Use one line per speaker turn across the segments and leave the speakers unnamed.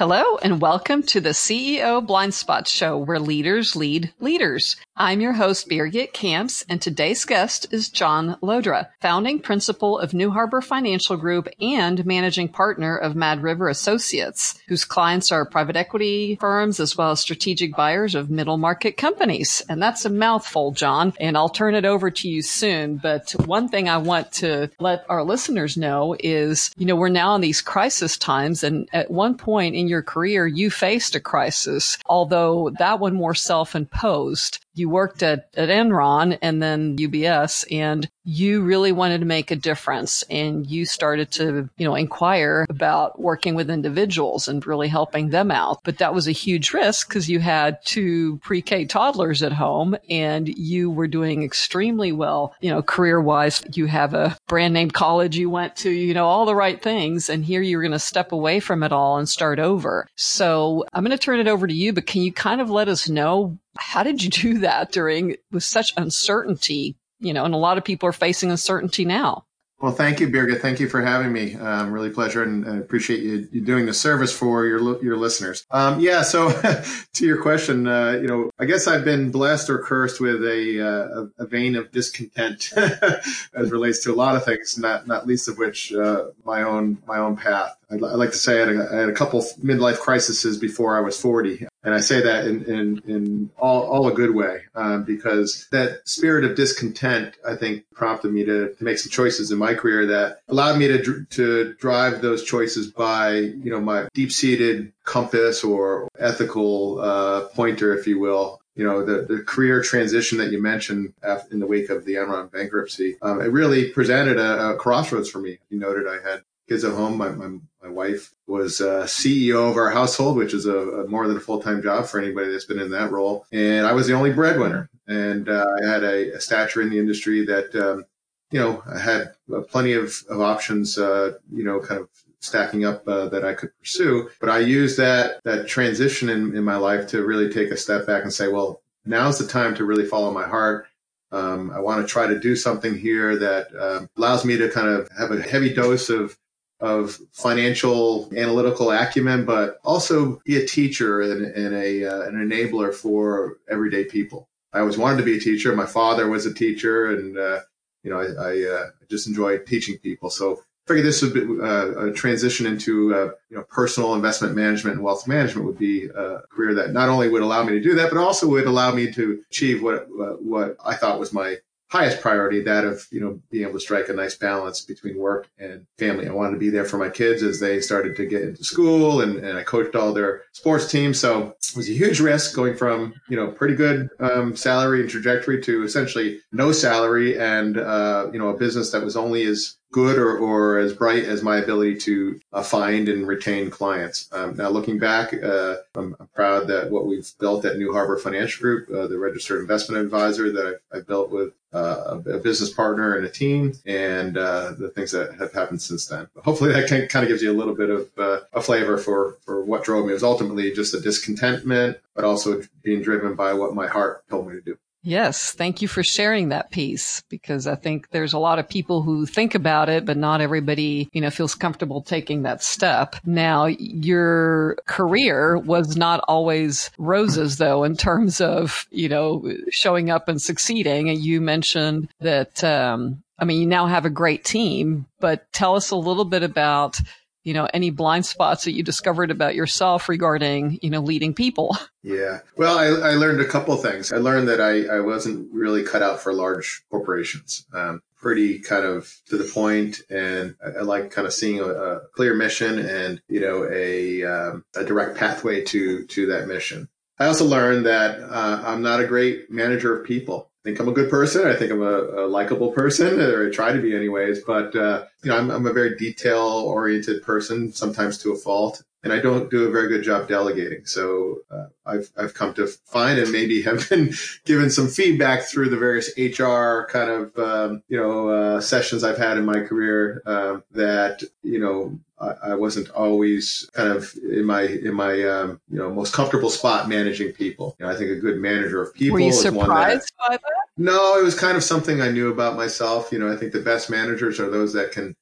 Hello and welcome to the CEO Blind Spot Show where leaders lead leaders. I'm your host, Birgit Kamps, and today's guest is John Llodra, founding principal of New Harbor Financial Group and managing partner of Mad River Associates, whose clients are private equity firms as well as strategic buyers of middle market companies. And that's a mouthful, John, and I'll turn it over to you soon. But one thing I want to let our listeners know is, you know, we're now in these crisis times. And at one point in your career, you faced a crisis, although that one more self-imposed you worked at, at Enron and then UBS and you really wanted to make a difference and you started to, you know, inquire about working with individuals and really helping them out. But that was a huge risk because you had two pre-K toddlers at home and you were doing extremely well, you know, career wise. You have a brand name college you went to, you know, all the right things. And here you're going to step away from it all and start over. So I'm going to turn it over to you, but can you kind of let us know how did you do that during with such uncertainty? You know, and a lot of people are facing uncertainty now.
Well, thank you, Birgit. Thank you for having me. Um, really pleasure, and I appreciate you, you doing the service for your your listeners. Um, yeah. So, to your question, uh, you know, I guess I've been blessed or cursed with a uh, a vein of discontent as relates to a lot of things, not not least of which uh, my own my own path. I'd like to say I had, a, I had a couple midlife crises before I was 40. And I say that in, in, in all, all a good way, um, because that spirit of discontent, I think, prompted me to, to make some choices in my career that allowed me to, to drive those choices by, you know, my deep seated compass or ethical, uh, pointer, if you will, you know, the, the career transition that you mentioned in the wake of the Enron bankruptcy, um, it really presented a, a, crossroads for me. You noted I had kids at home. My, my, my wife was uh, CEO of our household, which is a, a more than a full time job for anybody that's been in that role. And I was the only breadwinner. And uh, I had a, a, stature in the industry that, um, you know, I had uh, plenty of, of options, uh, you know, kind of stacking up uh, that I could pursue. But I used that that transition in, in my life to really take a step back and say, well, now's the time to really follow my heart. Um, I want to try to do something here that um, allows me to kind of have a heavy dose of of financial analytical acumen, but also be a teacher and, and a uh, an enabler for everyday people. I always wanted to be a teacher. My father was a teacher, and uh, you know, I, I uh, just enjoy teaching people. So I figured this would be uh, a transition into uh, you know personal investment management and wealth management would be a career that not only would allow me to do that, but also would allow me to achieve what uh, what I thought was my highest priority, that of, you know, being able to strike a nice balance between work and family. I wanted to be there for my kids as they started to get into school and, and I coached all their sports teams. So it was a huge risk going from, you know, pretty good um, salary and trajectory to essentially no salary and, uh, you know, a business that was only as good or, or as bright as my ability to uh, find and retain clients. Um, now, looking back, uh, I'm, I'm, proud that what we've built at New Harbor Financial Group, uh, the registered investment advisor that I, I built with uh, a, business partner and a team, and uh, the things that have happened since then. But hopefully, that can, kind of gives you a little bit of uh, a flavor for for what drove me. It was ultimately just a discontentment, but also being driven by what my heart told me to do.
Yes. Thank you for sharing that piece because I think there's a lot of people who think about it, but not everybody, you know, feels comfortable taking that step. Now, your career was not always roses though, in terms of, you know, showing up and succeeding. And you mentioned that, um, I mean, you now have a great team, but tell us a little bit about you know, any blind spots that you discovered about yourself regarding, you know, leading people?
Yeah. Well, I, I learned a couple things. I learned that I, I wasn't really cut out for large corporations. Um, pretty kind of to the point and I, I like kind of seeing a, a, clear mission and, you know, a, um, a direct pathway to, to that mission. I also learned that uh, I'm not a great manager of people think I'm a good person. I think I'm a, a likable person, or I try to be, anyways. But uh, you know, I'm, I'm a very detail oriented person, sometimes to a fault, and I don't do a very good job delegating. So uh, I've I've come to find, and maybe have been given some feedback through the various HR kind of um, you know uh, sessions I've had in my career um, that you know I, wasn't always kind of in my in my um, you know most comfortable spot managing people. You know, I think a good manager of people.
Were you surprised that, by that?
No, it was kind of something I knew about myself. You know, I think the best managers are those that can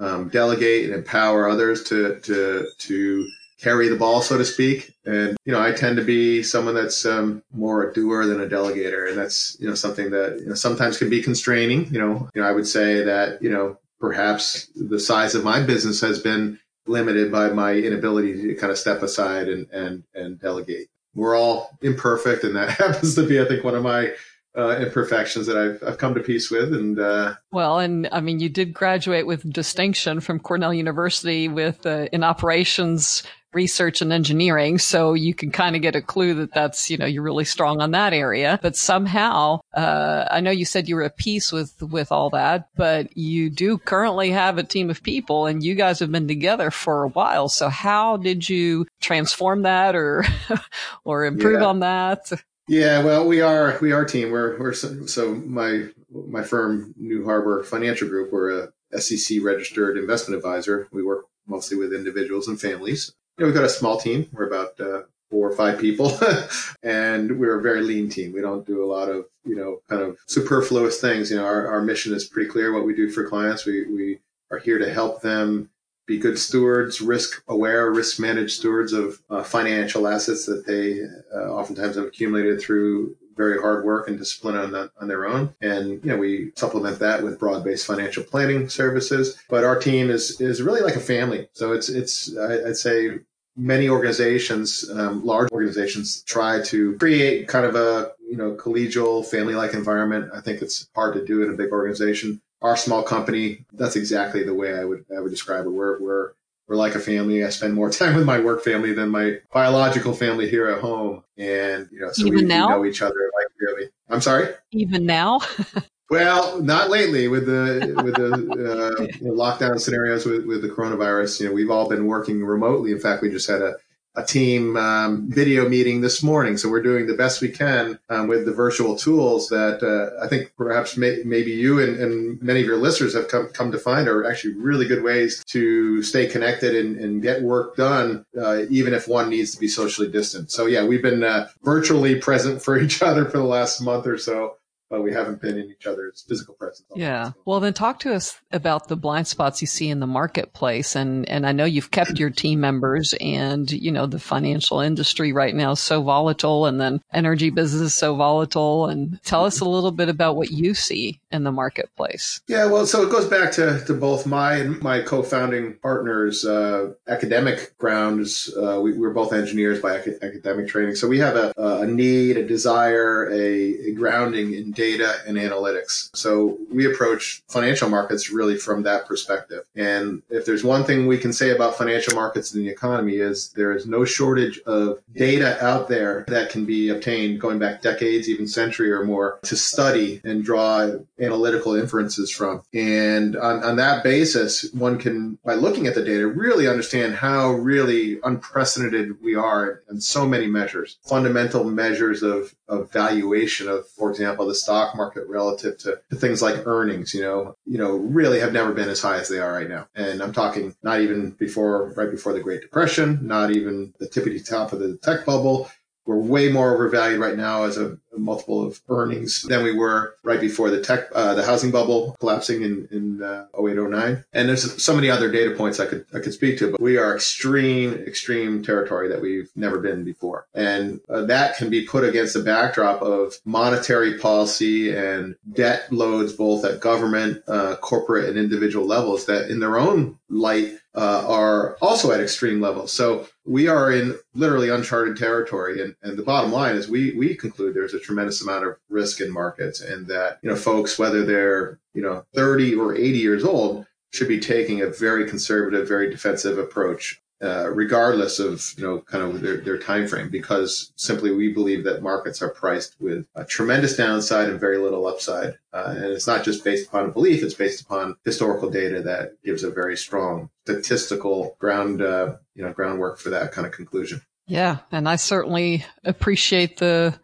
um, delegate and empower others to to to carry the ball, so to speak. And, you know, I tend to be someone that's um, more a doer than a delegator. And that's, you know, something that you know, sometimes can be constraining. You know, you know, I would say that, you know, perhaps the size of my business has been limited by my inability to kind of step aside and, and, and delegate. We're all imperfect. And that happens to be, I think, one of my uh, imperfections that I've, I've come to peace with. And uh,
well, and I mean, you did graduate with distinction from Cornell University with uh, in operations research and engineering. So you can kind of get a clue that that's, you know, you're really strong on that area. But somehow, uh, I know you said you were at peace with, with all that, but you do currently have a team of people and you guys have been together for a while. So how did you transform that or, or improve
yeah.
on that?
Yeah, well, we are we are a team. We're we're so, so my my firm, New Harbor Financial Group, we're a SEC registered investment advisor. We work mostly with individuals and families. You know, we've got a small team. We're about uh, four or five people, and we're a very lean team. We don't do a lot of you know kind of superfluous things. You know, our our mission is pretty clear. What we do for clients, we we are here to help them be good stewards, risk aware, risk managed stewards of uh, financial assets that they uh, oftentimes have accumulated through very hard work and discipline on, that, on their own. And, you know, we supplement that with broad based financial planning services. But our team is, is really like a family. So it's, it's, I'd say many organizations, um, large organizations try to create kind of a, you know, collegial family like environment. I think it's hard to do in a big organization our small company, that's exactly the way I would I would describe it. We're we're we're like a family. I spend more time with my work family than my biological family here at home, and you know, so
even
we,
now?
we know each other like really. I'm sorry.
Even now.
well, not lately with the with the uh, lockdown scenarios with, with the coronavirus. You know, we've all been working remotely. In fact, we just had a a team um, video meeting this morning. So we're doing the best we can um, with the virtual tools that uh, I think perhaps may, maybe you and, and, many of your listeners have come, come to find are actually really good ways to stay connected and, and get work done, uh, even if one needs to be socially distant. So yeah, we've been uh, virtually present for each other for the last month or so but we haven't been in each other's physical presence.
Yeah. Well, then talk to us about the blind spots you see in the marketplace. And, and I know you've kept your team members and, you know, the financial industry right now is so volatile and then energy business is so volatile. And tell us a little bit about what you see in the marketplace.
Yeah. Well, so it goes back to, to both my and my co-founding partners, uh, academic grounds. Uh, we, are both engineers by academic training. So we have a, a need, a desire, a, a grounding in data and analytics. So we approach financial markets really from that perspective. And if there's one thing we can say about financial markets and the economy is there is no shortage of data out there that can be obtained going back decades, even century or more to study and draw analytical inferences from. And on, on that basis, one can, by looking at the data, really understand how really unprecedented we are in so many measures, fundamental measures of, of valuation of, for example, the stock market relative to, to things like earnings, you know, you know, really have never been as high as they are right now. And I'm talking not even before, right before the Great Depression, not even the tippity top of the tech bubble, we're way more overvalued right now as a, a multiple of earnings than we were right before the tech, uh, the housing bubble collapsing in, in uh, 08, 09. And there's so many other data points I could, I could speak to, but we are extreme, extreme territory that we've never been before. And uh, that can be put against the backdrop of monetary policy and debt loads, both at government, uh, corporate and individual levels that in their own light uh, are also at extreme levels. So we are in literally uncharted territory. And, and the bottom line is we, we conclude there's a tremendous amount of risk in markets and that, you know, folks, whether they're, you know, 30 or 80 years old, should be taking a very conservative, very defensive approach uh, regardless of you know kind of their, their time frame because simply we believe that markets are priced with a tremendous downside and very little upside. Uh, and it's not just based upon a belief it's based upon historical data that gives a very strong statistical ground uh, you know groundwork for that kind of conclusion.
Yeah and i certainly appreciate the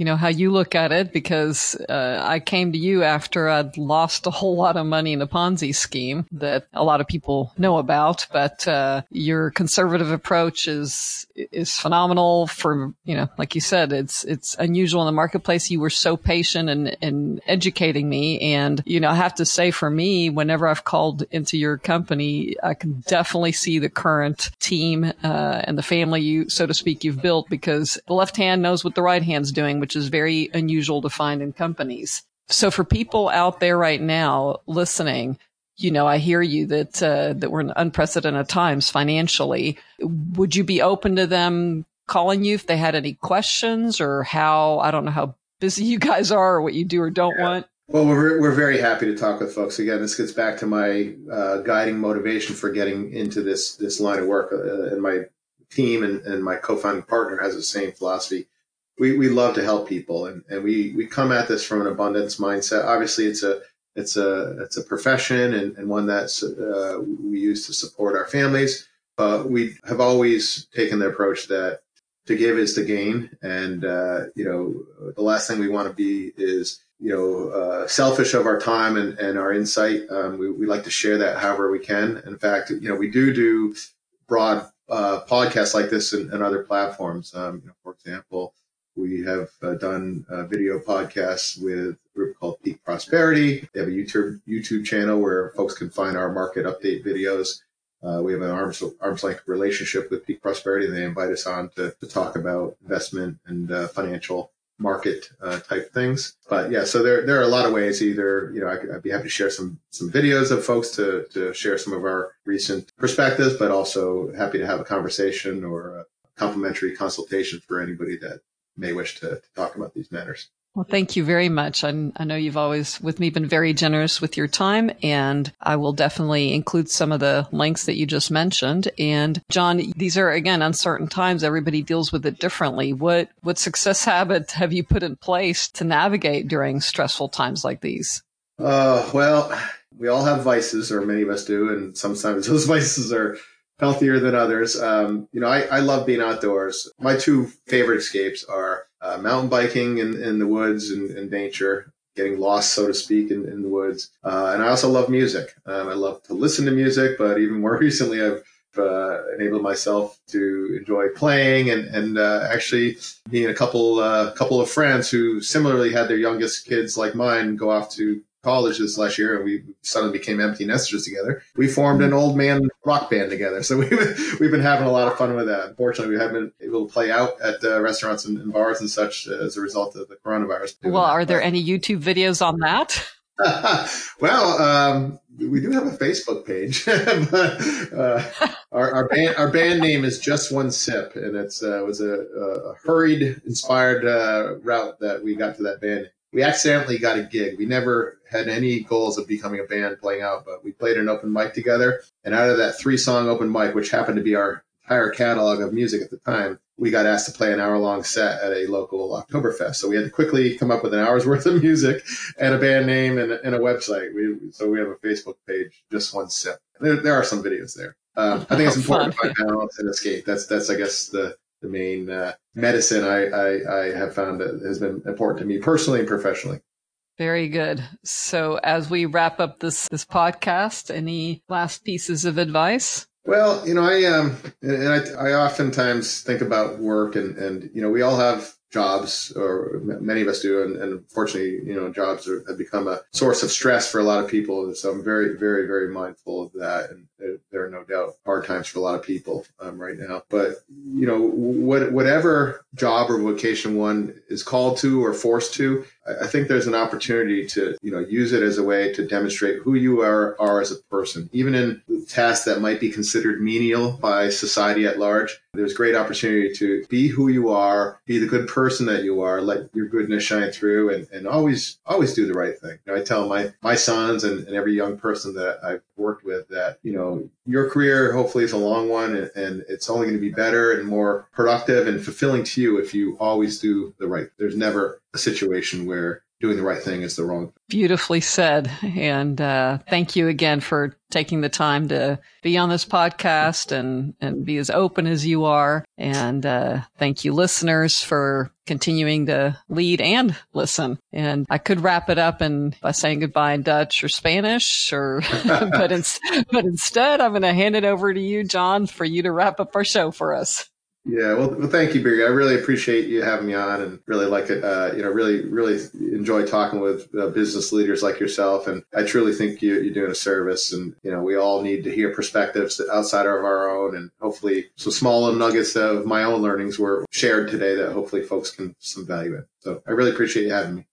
you know, how you look at it because uh, I came to you after I'd lost a whole lot of money in a Ponzi scheme that a lot of people know about. But uh, your conservative approach is is phenomenal. For you know, like you said, it's it's unusual in the marketplace. You were so patient and in educating me, and you know, I have to say, for me, whenever I've called into your company, I can definitely see the current team uh, and the family you, so to speak, you've built because the left hand knows what the right hand's doing, which is very unusual to find in companies. So for people out there right now listening, you know, I hear you that uh, that we're in unprecedented times financially. Would you be open to them calling you if they had any questions or how I don't know how busy you guys are or what you do or don't yeah. want?
Well, we're, we're very happy to talk with folks. Again, this gets back to my uh, guiding motivation for getting into this this line of work. Uh, and my team and, and my co-founding partner has the same philosophy. We, we love to help people, and, and we, we come at this from an abundance mindset. Obviously, it's a it's a it's a profession and, and one that uh, we use to support our families. But we have always taken the approach that to give is to gain, and uh, you know the last thing we want to be is you know, uh, selfish of our time and, and our insight. Um, we, we like to share that however we can. In fact, you know, we do do broad uh, podcasts like this and, and other platforms. Um, you know, for example, we have uh, done video podcasts with a group called Peak Prosperity. They have a YouTube YouTube channel where folks can find our market update videos. Uh, we have an arm's, arm's length relationship with Peak Prosperity. And they invite us on to, to talk about investment and uh, financial market uh, type things. But yeah, so there there are a lot of ways. Either you know, I, would be happy to share some some videos of folks to to share some of our recent perspectives, but also happy to have a conversation or a complimentary consultation for anybody that may wish to, to talk about these matters.
Well, thank you very much. I, I, know you've always, with me, been very generous with your time, and I will definitely include some of the links that you just mentioned. And John, these are again uncertain times. Everybody deals with it differently. What what success habit have you put in place to navigate during stressful times like these?
Uh, well, we all have vices, or many of us do, and sometimes those vices are healthier than others. Um, you know, I, I love being outdoors. My two favorite escapes are uh, mountain biking in, in the woods and, and nature, getting lost, so to speak, in, in the woods. Uh, and I also love music. Um, I love to listen to music, but even more recently, I've uh, enabled myself to enjoy playing and, and uh, actually being a couple uh, couple of friends who similarly had their youngest kids like mine go off to college this last year and we suddenly became empty nesters together. We formed an old man rock band together. So we've, we've been having a lot of fun with that. Unfortunately, we haven't been able to play out at uh, restaurants and, and, bars and such as a result of the coronavirus.
Well, are there any YouTube videos on that?
well, um, we do have a Facebook page. but, uh, our, our, band our band name is Just One Sip, and it's uh, was a, a hurried, inspired uh, route that we got to that band we accidentally got a gig. We never had any goals of becoming a band playing out, but we played an open mic together. And out of that three song open mic, which happened to be our entire catalog of music at the time, we got asked to play an hour long set at a local Oktoberfest. So we had to quickly come up with an hour's worth of music and a band name and, and a website. We, so we have a Facebook page, just one sip. There, there are some videos there. Um, I think it's important to find balance and escape. That's, that's, I guess, the, the main uh, medicine I, I, I have found that has been important to me personally and professionally.
Very good. So as we wrap up this this podcast, any last pieces of advice?
Well, you know, I um, and I, I oftentimes think about work, and and you know, we all have jobs, or many of us do, and, and unfortunately, you know, jobs are, have become a source of stress for a lot of people. So I'm very, very, very mindful of that, and there are no doubt hard times for a lot of people um, right now. But you know, what, whatever job or vocation one is called to or forced to, I think there's an opportunity to you know use it as a way to demonstrate who you are are as a person, even in tasks that might be considered menial by society at large. There's great opportunity to be who you are, be the good person that you are, let your goodness shine through, and, and always always do the right thing. You know, I tell my my sons and, and every young person that I've worked with that you know your career hopefully is a long one and, and it's only going to be better and more productive and fulfilling to you if you always do the right. There's never a situation where doing the right thing is the wrong.
Beautifully said. And uh, thank you again for taking the time to be on this podcast and, and be as open as you are. And uh, thank you, listeners, for continuing to lead and listen. And I could wrap it up and by saying goodbye in Dutch or Spanish, or but, in, but instead, I'm going to hand it over to you, John, for you to wrap up our show for us.
Yeah, well, well, thank you, Barry. I really appreciate you having me on, and really like it. Uh, you know, really, really enjoy talking with uh, business leaders like yourself, and I truly think you, you're doing a service. And you know, we all need to hear perspectives outside of our own, and hopefully, some small nuggets of my own learnings were shared today that hopefully folks can some value in. So, I really appreciate you having me.